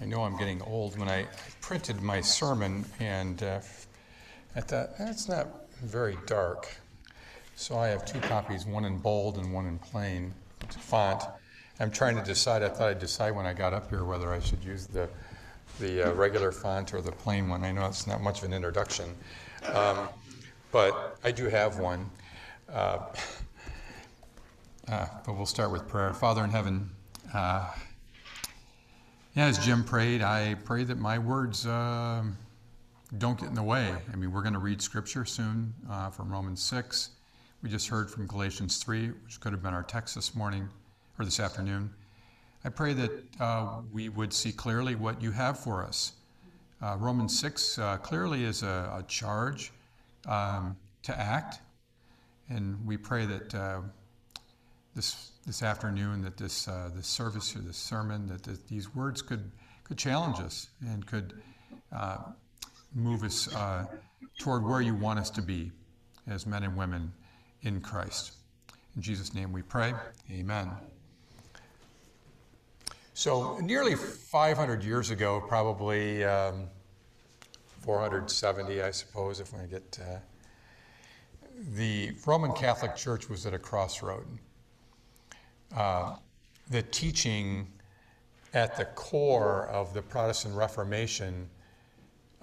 I know I'm getting old when I printed my sermon and uh, I thought, that's not very dark. So I have two copies, one in bold and one in plain font. I'm trying to decide, I thought I'd decide when I got up here whether I should use the, the uh, regular font or the plain one. I know it's not much of an introduction. Um, but I do have one. Uh, uh, but we'll start with prayer. Father in heaven, uh, as Jim prayed, I pray that my words uh, don't get in the way. I mean, we're going to read scripture soon uh, from Romans 6. We just heard from Galatians 3, which could have been our text this morning or this afternoon. I pray that uh, we would see clearly what you have for us. Uh, Romans 6 uh, clearly is a, a charge um, to act, and we pray that uh, this this afternoon that this uh, this service or this sermon that the, these words could could challenge us and could uh, move us uh, toward where you want us to be as men and women in Christ. In Jesus' name we pray. Amen. So, nearly 500 years ago, probably um, 470, I suppose, if I get. Uh, the Roman Catholic Church was at a crossroad the teaching at the core of the Protestant Reformation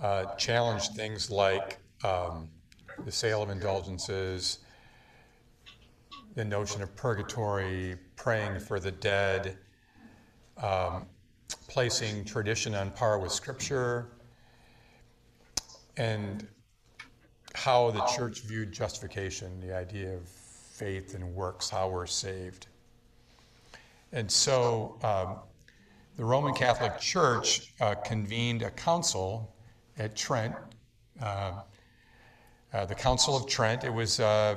uh, challenged things like um, the sale of indulgences, the notion of purgatory, praying for the dead, um, placing tradition on par with Scripture, and how the church viewed justification, the idea of faith and works, how we're saved. And so um, the Roman Catholic Church uh, convened a council at Trent, uh, uh, the Council of Trent. It was uh,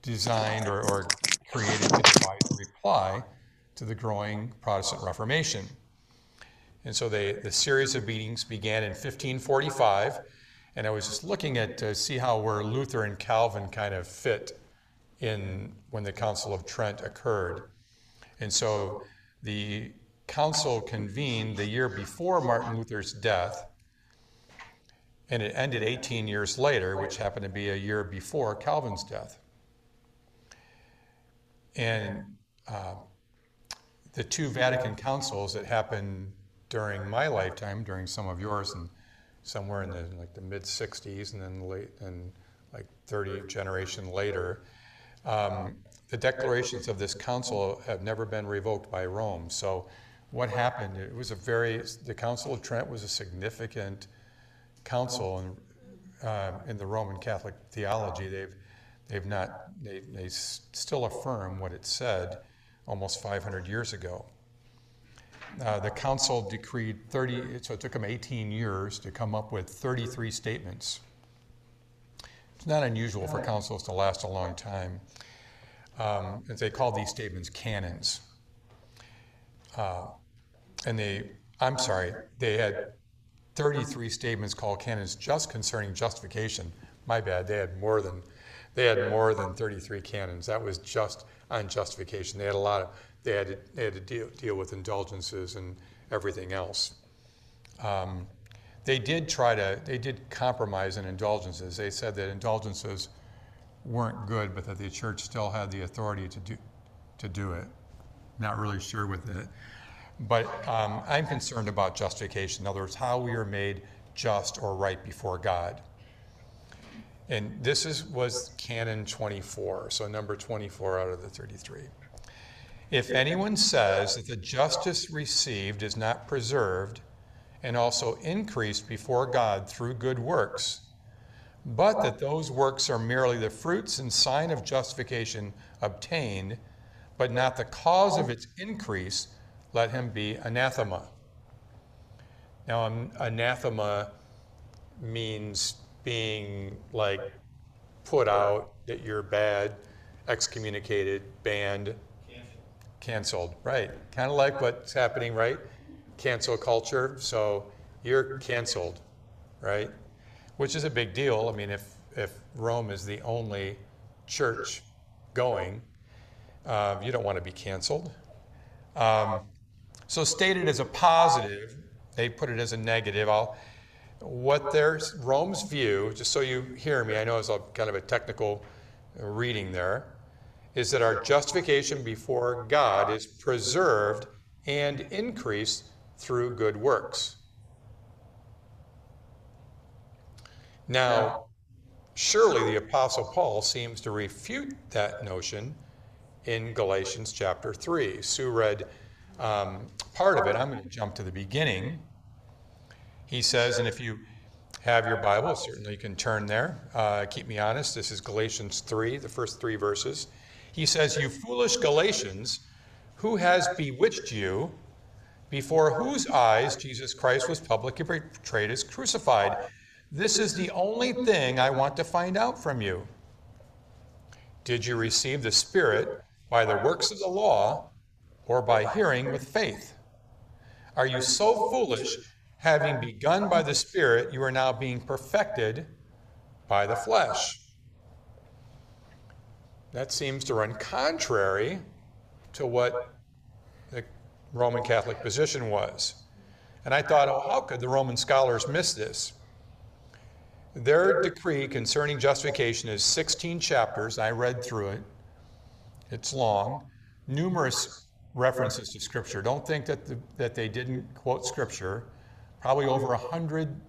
designed or, or, created to provide a reply to the growing Protestant Reformation. And so they, the series of meetings began in 1545, and I was just looking at to see how where Luther and Calvin kind of fit in when the Council of Trent occurred. And so the council convened the year before Martin Luther's death, and it ended 18 years later, which happened to be a year before Calvin's death. And uh, the two Vatican councils that happened during my lifetime, during some of yours, and somewhere in the like the mid 60s, and then late and like 30 generation later, um, the declarations of this council have never been revoked by Rome. So, what happened? It was a very, the Council of Trent was a significant council in, uh, in the Roman Catholic theology. They've, they've not, they, they still affirm what it said almost 500 years ago. Uh, the council decreed 30, so it took them 18 years to come up with 33 statements. It's not unusual for councils to last a long time um, they call these statements canons. Uh, and they, I'm sorry, they had 33 statements called canons just concerning justification. My bad, they had more than they had more than 33 canons. That was just on justification. They had a lot of they had to, they had to deal, deal with indulgences and everything else. Um, they did try to they did compromise in indulgences. They said that indulgences weren't good, but that the church still had the authority to do, to do it. Not really sure with it. But um, I'm concerned about justification. In other words, how we are made just or right before God. And this is, was canon 24, so number 24 out of the 33. If anyone says that the justice received is not preserved and also increased before God through good works, but that those works are merely the fruits and sign of justification obtained, but not the cause of its increase, let him be anathema. Now, anathema means being like put out, that you're bad, excommunicated, banned, canceled. Right. Kind of like what's happening, right? Cancel culture. So you're canceled, right? Which is a big deal. I mean, if, if Rome is the only church going, uh, you don't want to be canceled. Um, So, stated as a positive, they put it as a negative. I'll, what their Rome's view, just so you hear me, I know it's a kind of a technical reading there, is that our justification before God is preserved and increased through good works. Now, surely the Apostle Paul seems to refute that notion in Galatians chapter 3. Sue read um, part of it. I'm going to jump to the beginning. He says, and if you have your Bible, certainly you can turn there. Uh, keep me honest. This is Galatians 3, the first three verses. He says, You foolish Galatians, who has bewitched you, before whose eyes Jesus Christ was publicly portrayed as crucified? This is the only thing I want to find out from you. Did you receive the Spirit by the works of the law or by hearing with faith? Are you so foolish, having begun by the Spirit, you are now being perfected by the flesh? That seems to run contrary to what the Roman Catholic position was. And I thought, oh, how could the Roman scholars miss this? Their decree concerning justification is 16 chapters. I read through it. It's long. Numerous references to Scripture. Don't think that, the, that they didn't quote Scripture. Probably over 100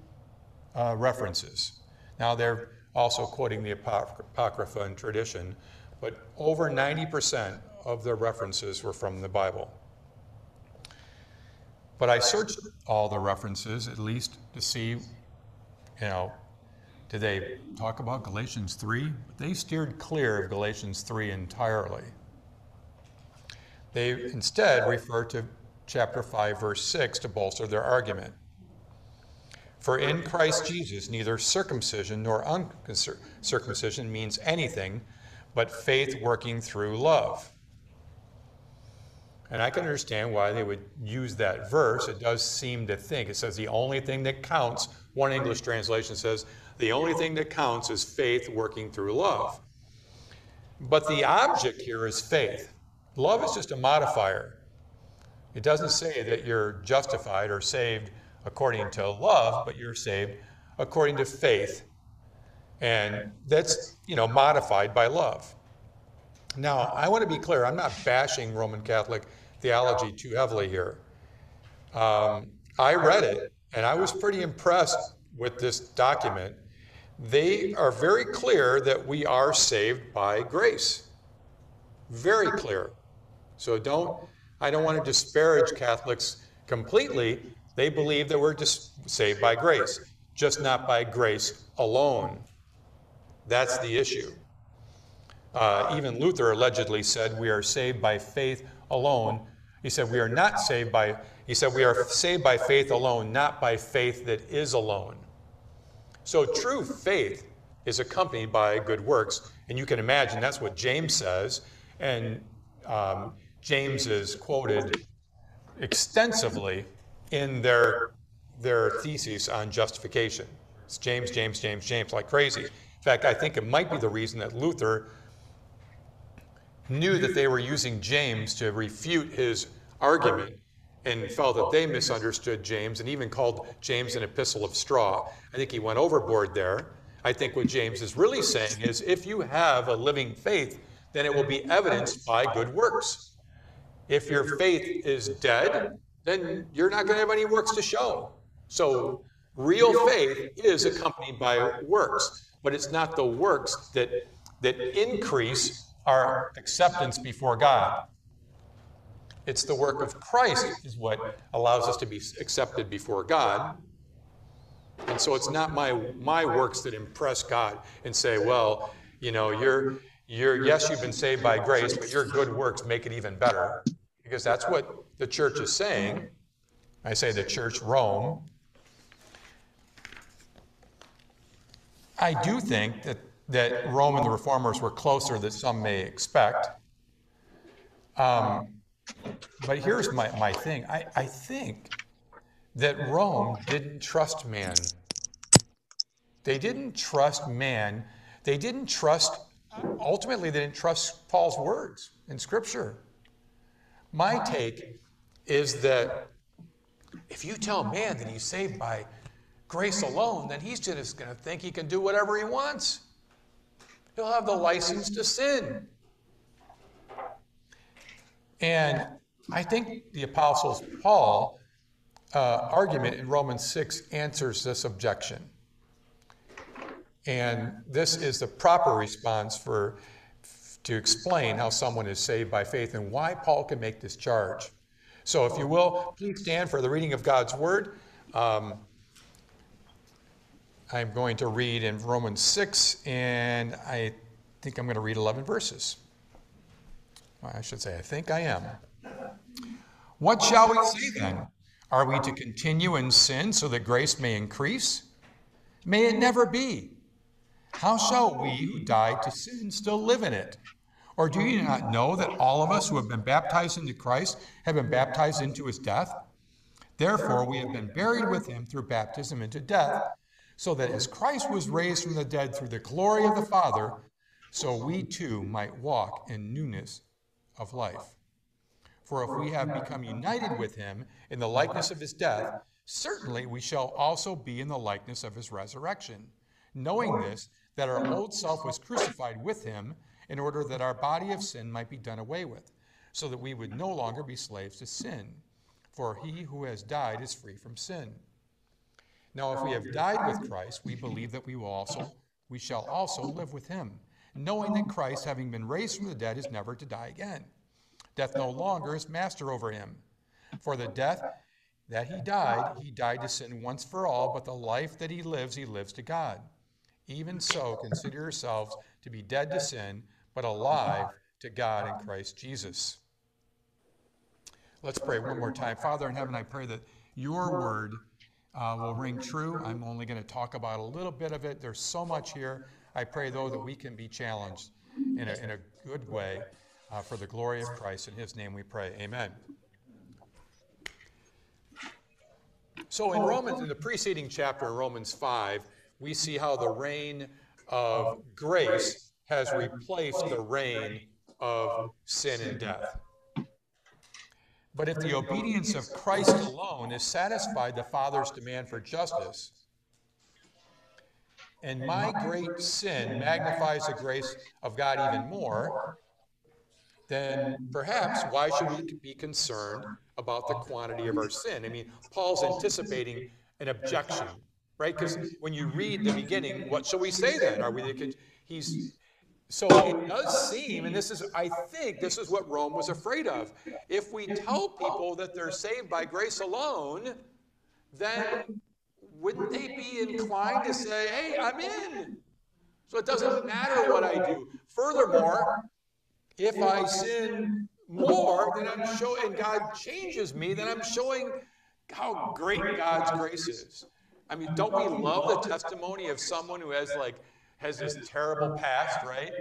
uh, references. Now they're also quoting the Apocrypha and tradition, but over 90% of their references were from the Bible. But I searched all the references at least to see, you know, did they talk about Galatians 3? They steered clear of Galatians 3 entirely. They instead refer to chapter 5, verse 6 to bolster their argument. For in Christ Jesus, neither circumcision nor uncircumcision means anything but faith working through love. And I can understand why they would use that verse. It does seem to think, it says the only thing that counts, one English translation says, the only thing that counts is faith working through love. But the object here is faith. Love is just a modifier. It doesn't say that you're justified or saved according to love, but you're saved according to faith and that's, you know, modified by love. Now, I want to be clear, I'm not bashing Roman Catholic theology too heavily here. Um, I read it, and I was pretty impressed with this document. They are very clear that we are saved by grace. Very clear. So don't, I don't want to disparage Catholics completely. They believe that we're just saved by grace, just not by grace alone. That's the issue. Uh, even Luther allegedly said we are saved by faith alone. He said we are not saved by, he said we are saved by faith alone, not by faith that is alone. So true faith is accompanied by good works. And you can imagine that's what James says. And um, James is quoted extensively in their, their theses on justification. It's James, James, James, James, like crazy. In fact, I think it might be the reason that Luther knew that they were using James to refute his argument and felt that they misunderstood James and even called James an epistle of straw. I think he went overboard there. I think what James is really saying is if you have a living faith, then it will be evidenced by good works. If your faith is dead, then you're not going to have any works to show. So, real faith is accompanied by works but it's not the works that, that increase our acceptance before God. It's the work of Christ is what allows us to be accepted before God. And so it's not my my works that impress God and say, well, you know, you're you're yes, you've been saved by grace, but your good works make it even better. Because that's what the church is saying. I say the church, Rome, I do think that, that Rome and the reformers were closer than some may expect. Um, but here's my, my thing I, I think that Rome didn't trust man. They didn't trust man. They didn't trust, ultimately, they didn't trust Paul's words in Scripture. My take is that if you tell man that he's saved by grace alone, then he's just going to think he can do whatever he wants. He'll have the license to sin. And I think the Apostle Paul uh, argument in Romans 6 answers this objection. And this is the proper response for to explain how someone is saved by faith and why Paul can make this charge. So, if you will, please stand for the reading of God's word. Um, I'm going to read in Romans 6, and I think I'm going to read 11 verses. I should say, I think I am. What shall we say then? Are we to continue in sin so that grace may increase? May it never be. How shall we who died to sin still live in it? Or do you not know that all of us who have been baptized into Christ have been baptized into his death? Therefore, we have been buried with him through baptism into death, so that as Christ was raised from the dead through the glory of the Father, so we too might walk in newness of life. For if we have become united with him in the likeness of his death, certainly we shall also be in the likeness of his resurrection, knowing this, that our old self was crucified with him in order that our body of sin might be done away with, so that we would no longer be slaves to sin. For he who has died is free from sin. Now, if we have died with Christ, we believe that we will also we shall also live with him, knowing that Christ, having been raised from the dead, is never to die again. Death no longer is master over him. For the death that he died, he died to sin once for all, but the life that he lives, he lives to God. Even so, consider yourselves to be dead to sin, but alive to God in Christ Jesus. Let's pray one more time. Father in heaven, I pray that your word uh, will ring true. I'm only going to talk about a little bit of it. There's so much here. I pray, though, that we can be challenged in a, in a good way uh, for the glory of Christ. In his name we pray. Amen. So in Romans, in the preceding chapter, Romans 5, we see how the reign of grace has replaced the reign of sin and death. But if the obedience of Christ alone is satisfied the Father's demand for justice, and my great sin magnifies the grace of God even more, then perhaps why should we be concerned about the quantity of our sin? I mean, Paul's anticipating an objection, right? Because when you read the beginning, what shall we say then? Are we the, he's so it does seem, and this is, I think, this is what Rome was afraid of. If we tell people that they're saved by grace alone, then wouldn't they be inclined to say, hey, I'm in? So it doesn't matter what I do. Furthermore, if I sin more, then I'm showing, and God changes me, then I'm showing how great God's grace is. I mean, don't we love the testimony of someone who has like has this terrible past, right?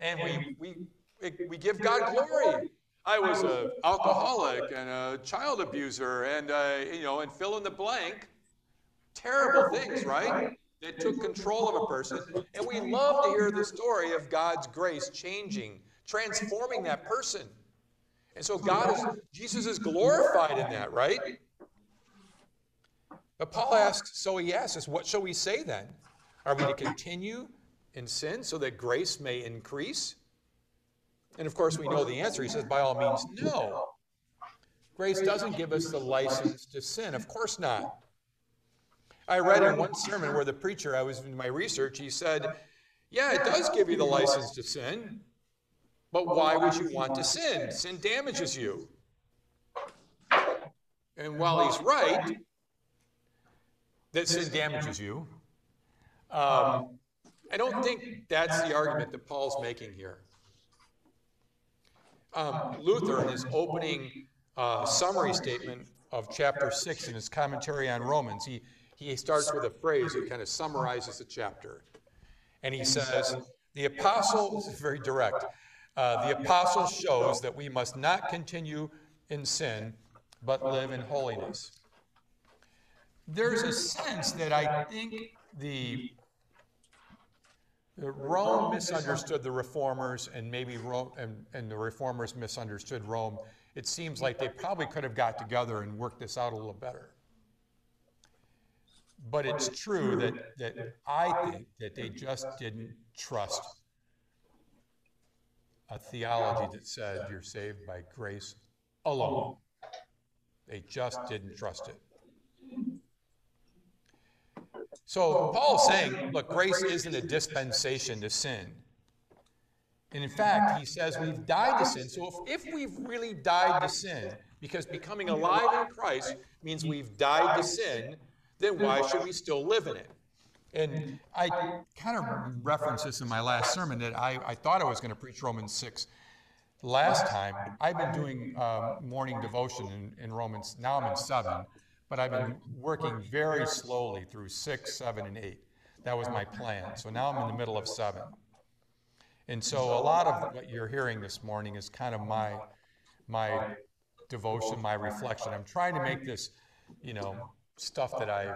And we, we, we give God glory. I was an alcoholic and a child abuser and, uh, you know, and fill in the blank. Terrible things, right? That took control of a person. And we love to hear the story of God's grace changing, transforming that person. And so God is, Jesus is glorified in that, right? But Paul asks, so he asks us, what shall we say then? Are we to continue in sin so that grace may increase? And of course, we know the answer. He says, by all means, no. Grace doesn't give us the license to sin. Of course not. I read in one sermon where the preacher, I was in my research, he said, Yeah, it does give you the license to sin, but why would you want to sin? Sin damages you. And while he's right that sin damages you, um, I don't think that's the argument that Paul's making here. Um, Luther, in his opening uh, summary statement of chapter 6 in his commentary on Romans, he, he starts with a phrase that kind of summarizes the chapter. And he says, The apostle, this is very direct, uh, the apostle shows that we must not continue in sin, but live in holiness. There's a sense that I think the Rome misunderstood the reformers, and maybe Rome, and, and the reformers misunderstood Rome, it seems like they probably could have got together and worked this out a little better. But it's true that, that I think that they just didn't trust a theology that said you're saved by grace alone. They just didn't trust it. So Paul's saying, look, grace isn't a dispensation to sin. And in fact, he says we've died to sin. So if, if we've really died to sin, because becoming alive in Christ means we've died to sin, then why should we still live in it? And I kind of referenced this in my last sermon that I, I thought I was going to preach Romans 6 last time. I've been doing uh, morning devotion in, in Romans, now I'm in 7, but I've been working very slowly through 6, 7, and 8. That was my plan. So now I'm in the middle of 7. And so a lot of what you're hearing this morning is kind of my, my devotion, my reflection. I'm trying to make this, you know, stuff that I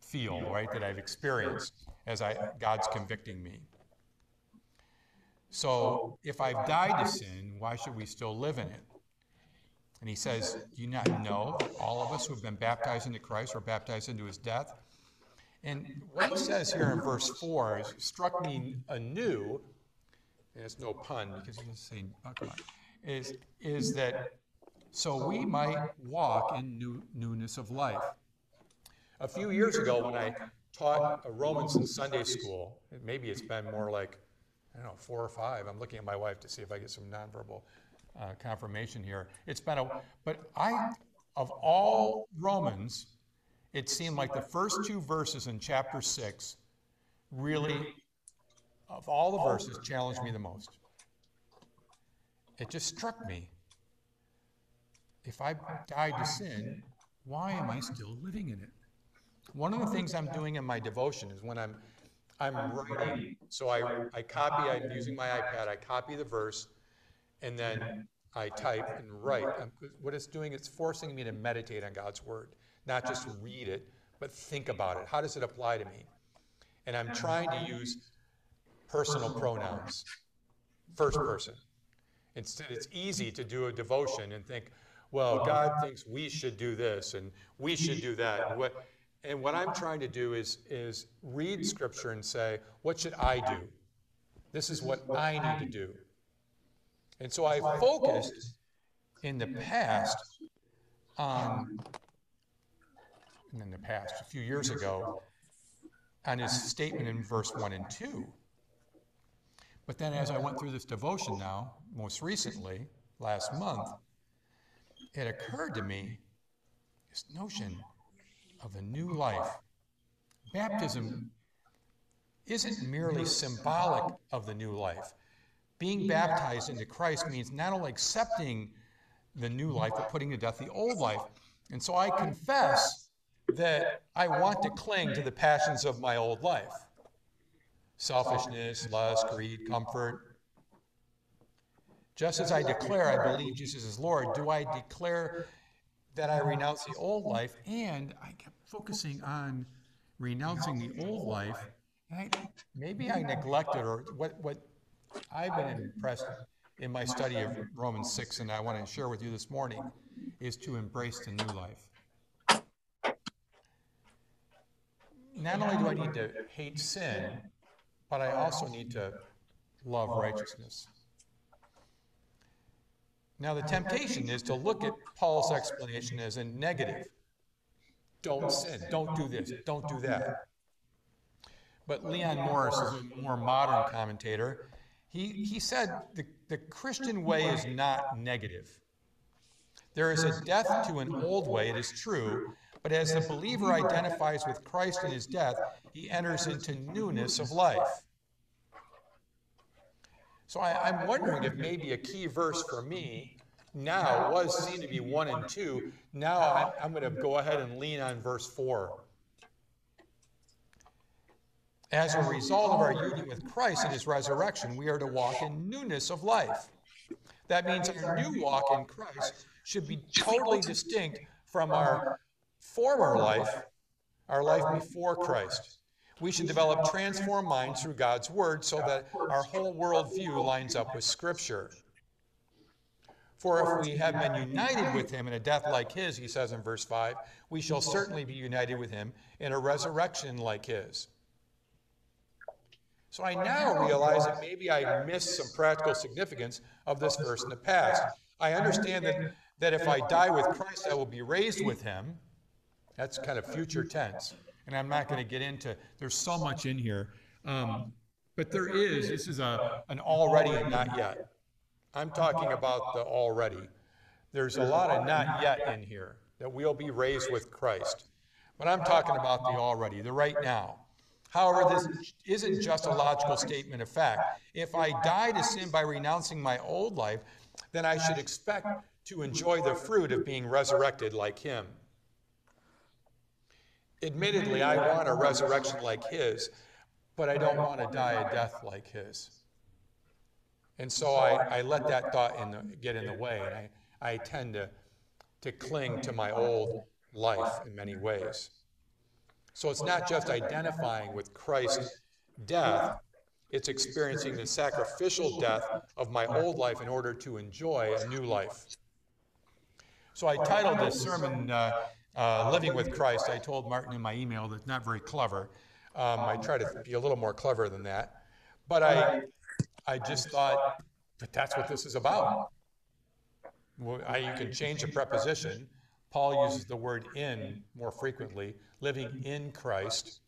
feel, right, that I've experienced as I God's convicting me. So if I've died to sin, why should we still live in it? And he says, Do you not know all of us who have been baptized into Christ were baptized into his death? And what he says here in verse 4 is, struck me anew, and it's no pun because he doesn't say, oh, is, is that so we might walk in new, newness of life. A few years ago, when I taught Romans in Sunday school, maybe it's been more like, I don't know, four or five. I'm looking at my wife to see if I get some nonverbal uh, confirmation here. It's been a, but I, of all Romans, it seemed like the first two verses in chapter six really, of all the verses, challenged me the most. It just struck me. If I died to sin, why am I still living in it? One of the things I'm doing in my devotion is when I'm I'm writing. So I, I copy, I'm using my iPad, I copy the verse, and then I type and write. I'm, what it's doing, it's forcing me to meditate on God's word, not just read it, but think about it. How does it apply to me? And I'm trying to use personal pronouns, first person. Instead, it's easy to do a devotion and think, well, God thinks we should do this and we should do that. And what, and what I'm trying to do is, is read Scripture and say, what should I do? This is what I need to do. And so I focused in the past on, in the past, a few years ago, on his statement in verse 1 and 2. But then as I went through this devotion now, most recently, last month, it occurred to me this notion of a new life. Baptism isn't merely symbolic of the new life. Being baptized into Christ means not only accepting the new life, but putting to death the old life. And so I confess that I want to cling to the passions of my old life selfishness, lust, greed, comfort. Just as I declare I believe Jesus is Lord, do I declare that I renounce the old life and I kept focusing on renouncing the old life. I, maybe I neglected, or what, what I've been impressed in my study of Romans 6, and I want to share with you this morning, is to embrace the new life. Not only do I need to hate sin, but I also need to love righteousness. Now, the temptation is to look at Paul's explanation as a negative. Don't sin, don't do this, don't do that. But Leon Morris is a more modern commentator. He, he said the, the Christian way is not negative. There is a death to an old way, it is true, but as the believer identifies with Christ in his death, he enters into newness of life. So I, am wondering if maybe a key verse for me now was seen to be one and two. Now I, I'm going to go ahead and lean on verse four. As a result of our union with Christ in his resurrection, we are to walk in newness of life. That means our new walk in Christ should be totally distinct from our former life, our life before Christ. We should develop transformed minds through God's Word so that our whole worldview lines up with Scripture. For if we have been united with him in a death like his, he says in verse 5, we shall certainly be united with him in a resurrection like his. So I now realize that maybe I missed some practical significance of this verse in the past. I understand that, that if I die with Christ, I will be raised with him. That's kind of future tense. And I'm not going to get into, there's so much in here. Um, but there is, this is a, an already and not yet. I'm talking about the already. There's a lot of not yet in here, that we'll be raised with Christ. But I'm talking about the already, the right now. However, this isn't just a logical statement of fact. If I die to sin by renouncing my old life, then I should expect to enjoy the fruit of being resurrected like him. Admittedly, I want a resurrection like his, but I don't want to die a death like his. And so I, I let that thought in the, get in the way, and I, I tend to, to cling to my old life in many ways. So it's not just identifying with Christ's death, it's experiencing the sacrificial death of my old life in order to enjoy a new life. So I titled this sermon, uh, uh, Living with Christ. I told Martin in my email that's not very clever. Um, I try to be a little more clever than that. But I, I just thought that that's what this is about. Well, I, you can change a preposition. Paul uses the word in more frequently, living in Christ.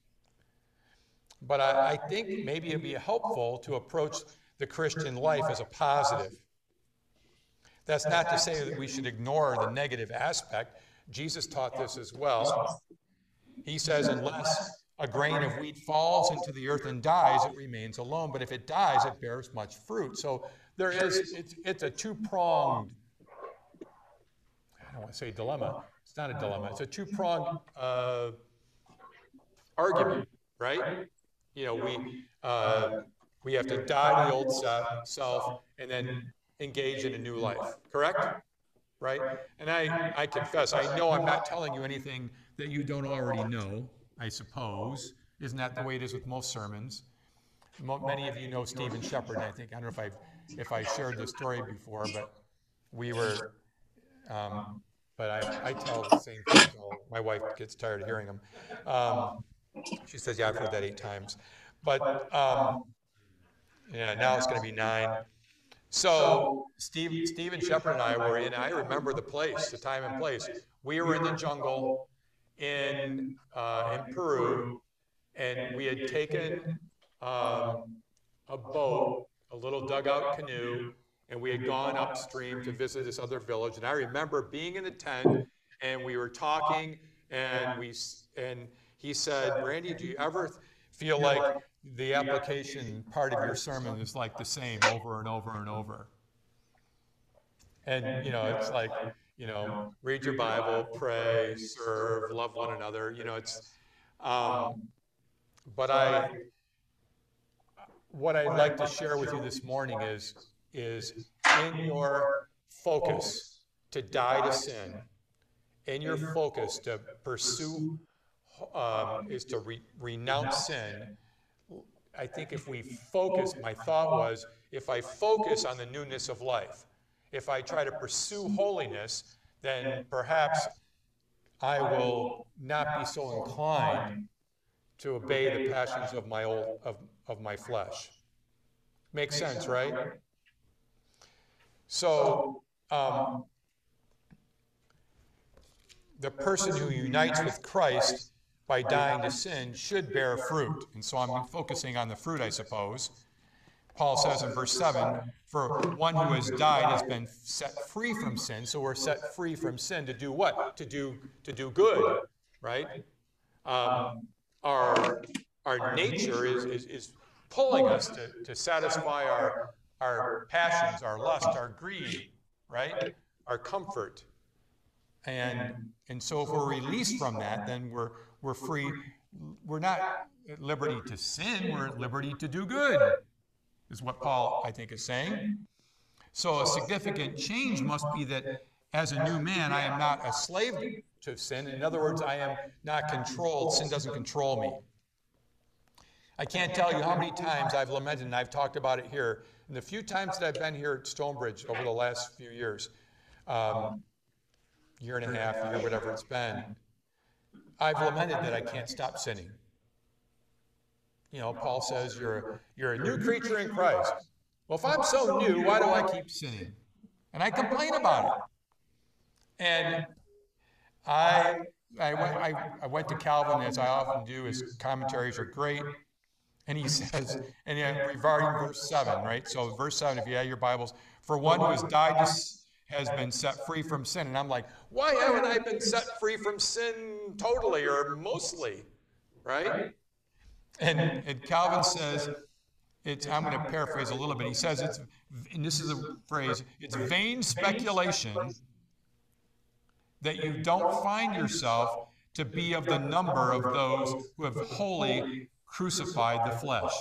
But I, I think maybe it'd be helpful to approach the Christian life as a positive. That's not to say that we should ignore the negative aspect. Jesus taught this as well. He says, unless a grain of wheat falls into the earth and dies, it remains alone. But if it dies, it bears much fruit. So there is, it's, it's a two pronged, I don't want to say dilemma. It's not a dilemma. It's a two pronged uh, argument, right? You know, we, uh, we have to die to the old self and then engage in a new life, correct? Right? And I, I confess, I know I'm not telling you anything that you don't already know, I suppose. Isn't that the way it is with most sermons? Many of you know Stephen Shepard, I think. I don't know if I've if I shared this story before, but we were, um, but I, I tell the same thing. My wife gets tired of hearing them. Um, she says, "Yeah, I've heard that eight times," but um, yeah, now it's going to be nine. So Steve, Stephen Shepard and I were in. I remember the place, the time and place. We were in the jungle in uh, in Peru, and we had taken um, a boat, a little dugout canoe, and we had gone upstream to visit this other village. And I remember being in the tent, and we were talking, and we and he said, "Randy, do you ever feel like the application part of your sermon is like the same over and over and over?" And you know, it's like you know, read your Bible, pray, serve, love one another. You know, it's. Um, but I, what I'd like to share with you this morning is, is in your focus to die to sin, in your focus to pursue, um, is to re- renounce sin. I think if we focus, my thought was, if I focus on the newness of life, if I try to pursue holiness, then perhaps I will not be so inclined to obey the passions of my old of, of my flesh. Makes sense, right? So um, the person who unites with Christ by dying to sin should bear fruit. And so I'm focusing on the fruit, I suppose. Paul says in verse 7 For one who has died has been set free from sin. So we're set free from sin to do what? To do, to do good, right? Um, our, our nature is, is, is pulling us to, to satisfy our, our passions, our lust, our greed, right? Our comfort. And, and so if we're released from that, then we're, we're free. We're not at liberty to sin, we're at liberty to do good is what Paul, I think, is saying. So a significant change must be that as a new man, I am not a slave to sin. In other words, I am not controlled. Sin doesn't control me. I can't tell you how many times I've lamented, and I've talked about it here. And the few times that I've been here at Stonebridge over the last few years, um, year and a half, year, whatever it's been, I've lamented that I can't stop sinning. You know, Paul says you're, you're a new creature in Christ. Well, if I'm so new, why do I keep sinning? And I complain about it. And I, I, went, I, I went to Calvin, as I often do. His commentaries are great. And he says, and uh, regarding verse 7, right? So, verse 7, if you have your Bibles, for one who has died has been set free from sin. And I'm like, why haven't I been set free from sin totally or mostly? Right? And, and Calvin says, it's, I'm going to paraphrase a little bit. He says it's, and this is a phrase, it's vain speculation that you don't find yourself to be of the number of those who have wholly crucified the flesh.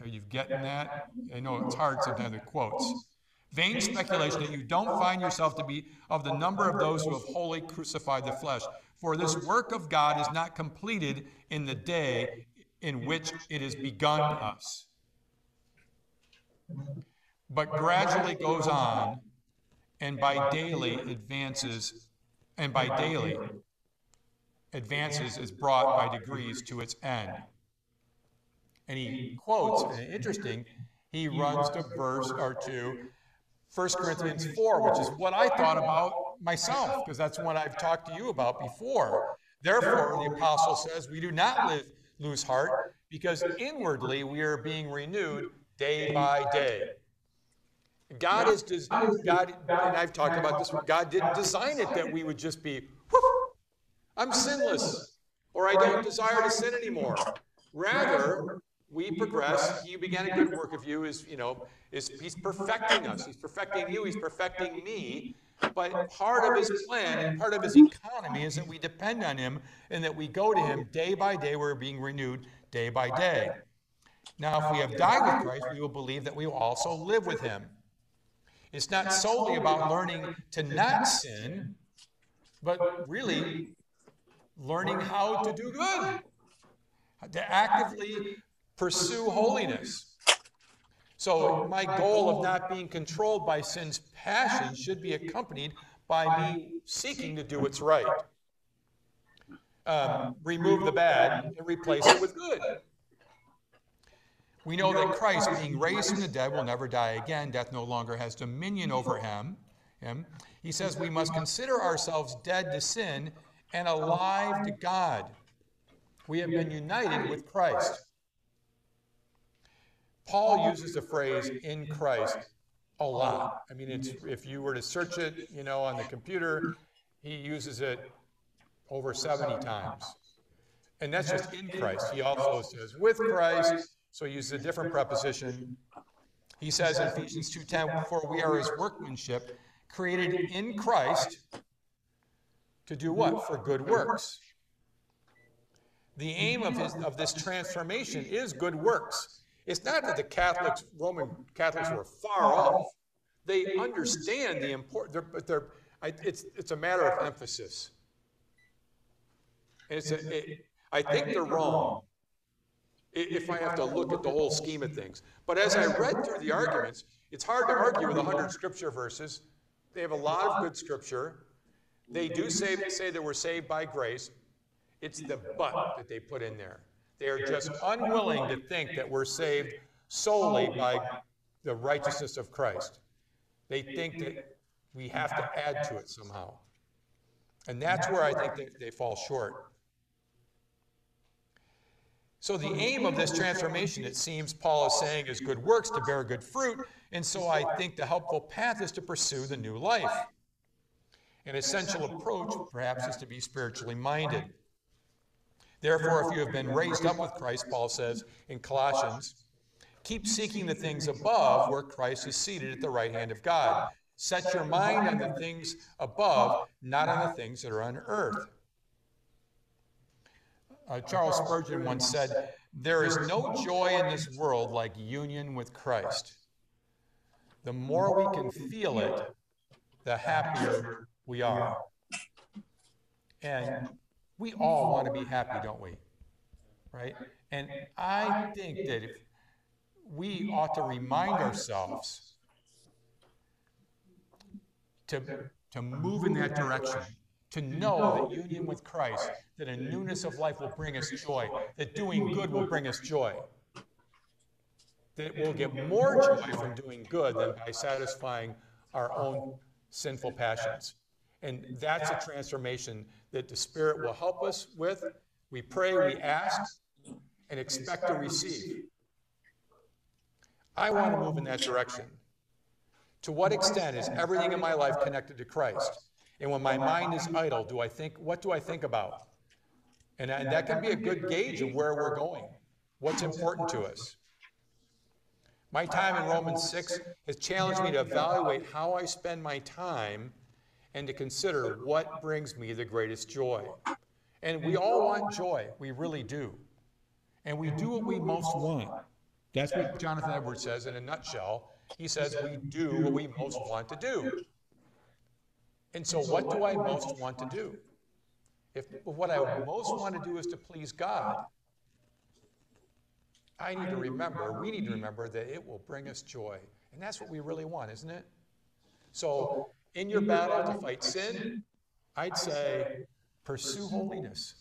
Are you getting that? I know it's hard sometimes with quotes. Vain speculation that you don't find yourself to be of the number of those who have wholly crucified the flesh. For this work of God is not completed in the day in which it is begun to us, but gradually goes on and by daily advances, and by daily advances is brought by degrees to its end. And he quotes, and interesting, he runs to verse or to 1 Corinthians 4, which is what I thought about myself, because that's what I've talked to you about before. Therefore, the apostle says, we do not live, lose heart, because inwardly we are being renewed day by day. God is, God, and I've talked about this, God didn't design it that we would just be, I'm sinless, or I don't desire to sin anymore. Rather, we progress. He began a good work of you is, you know, is he's perfecting us. He's perfecting you. He's perfecting me. But part of his plan and part of his economy is that we depend on him and that we go to him day by day. We're being renewed day by day. Now, if we have died with Christ, we will believe that we will also live with him. It's not solely about learning to not sin, but really learning how to do good, to actively pursue holiness. So, my goal of not being controlled by sin's passion should be accompanied by me seeking to do what's right. Um, remove the bad and replace it with good. We know that Christ, being raised from the dead, will never die again. Death no longer has dominion over him. him. He says we must consider ourselves dead to sin and alive to God. We have been united with Christ. Paul uses the phrase in Christ a lot. I mean, it's, if you were to search it, you know, on the computer, he uses it over 70 times. And that's just in Christ. He also says with Christ, so he uses a different preposition. He says in Ephesians 2:10, "For we are his workmanship, created in Christ to do what? For good works." The aim of, his, of this transformation is good works. It's not that the Catholics, Roman Catholics, were far off. They understand the importance, but they're, it's, it's a matter of emphasis. And it's a, it, I think they're wrong if I have to look at the whole scheme of things. But as I read through the arguments, it's hard to argue with 100 scripture verses. They have a lot of good scripture. They do say, say that we're saved by grace. It's the but that they put in there. They are just unwilling to think that we're saved solely by the righteousness of Christ. They think that we have to add to it somehow. And that's where I think they, they fall short. So, the aim of this transformation, it seems Paul is saying, is good works to bear good fruit. And so I think the helpful path is to pursue the new life. An essential approach, perhaps, is to be spiritually minded. Therefore, if you have been raised up with Christ, Paul says in Colossians, keep seeking the things above where Christ is seated at the right hand of God. Set your mind on the things above, not on the things that are on earth. Uh, Charles Spurgeon once said, There is no joy in this world like union with Christ. The more we can feel it, the happier we are. And we all want to be happy, don't we? Right? And I think that if we ought to remind ourselves to, to move in that direction, to know that union with Christ, that a newness of life will bring us joy, that doing good will bring us joy, that we'll get more joy from doing good than by satisfying our own sinful passions. And that's a transformation that the Spirit will help us with. We pray, we ask, and expect to receive. I want to move in that direction. To what extent is everything in my life connected to Christ? And when my mind is idle, do I think, what do I think about? And, and that can be a good gauge of where we're going, what's important to us. My time in Romans 6 has challenged me to evaluate how I spend my time and to consider what brings me the greatest joy. And we all want joy, we really do. And we do what we most want. That's what Jonathan Edwards says in a nutshell. He says we do what we most want to do. And so, what do I most want to do? If what I most want to do is to please God, I need to remember, we need to remember that it will bring us joy. And that's what we really want, isn't it? So, in your battle to fight sin, I'd say pursue holiness.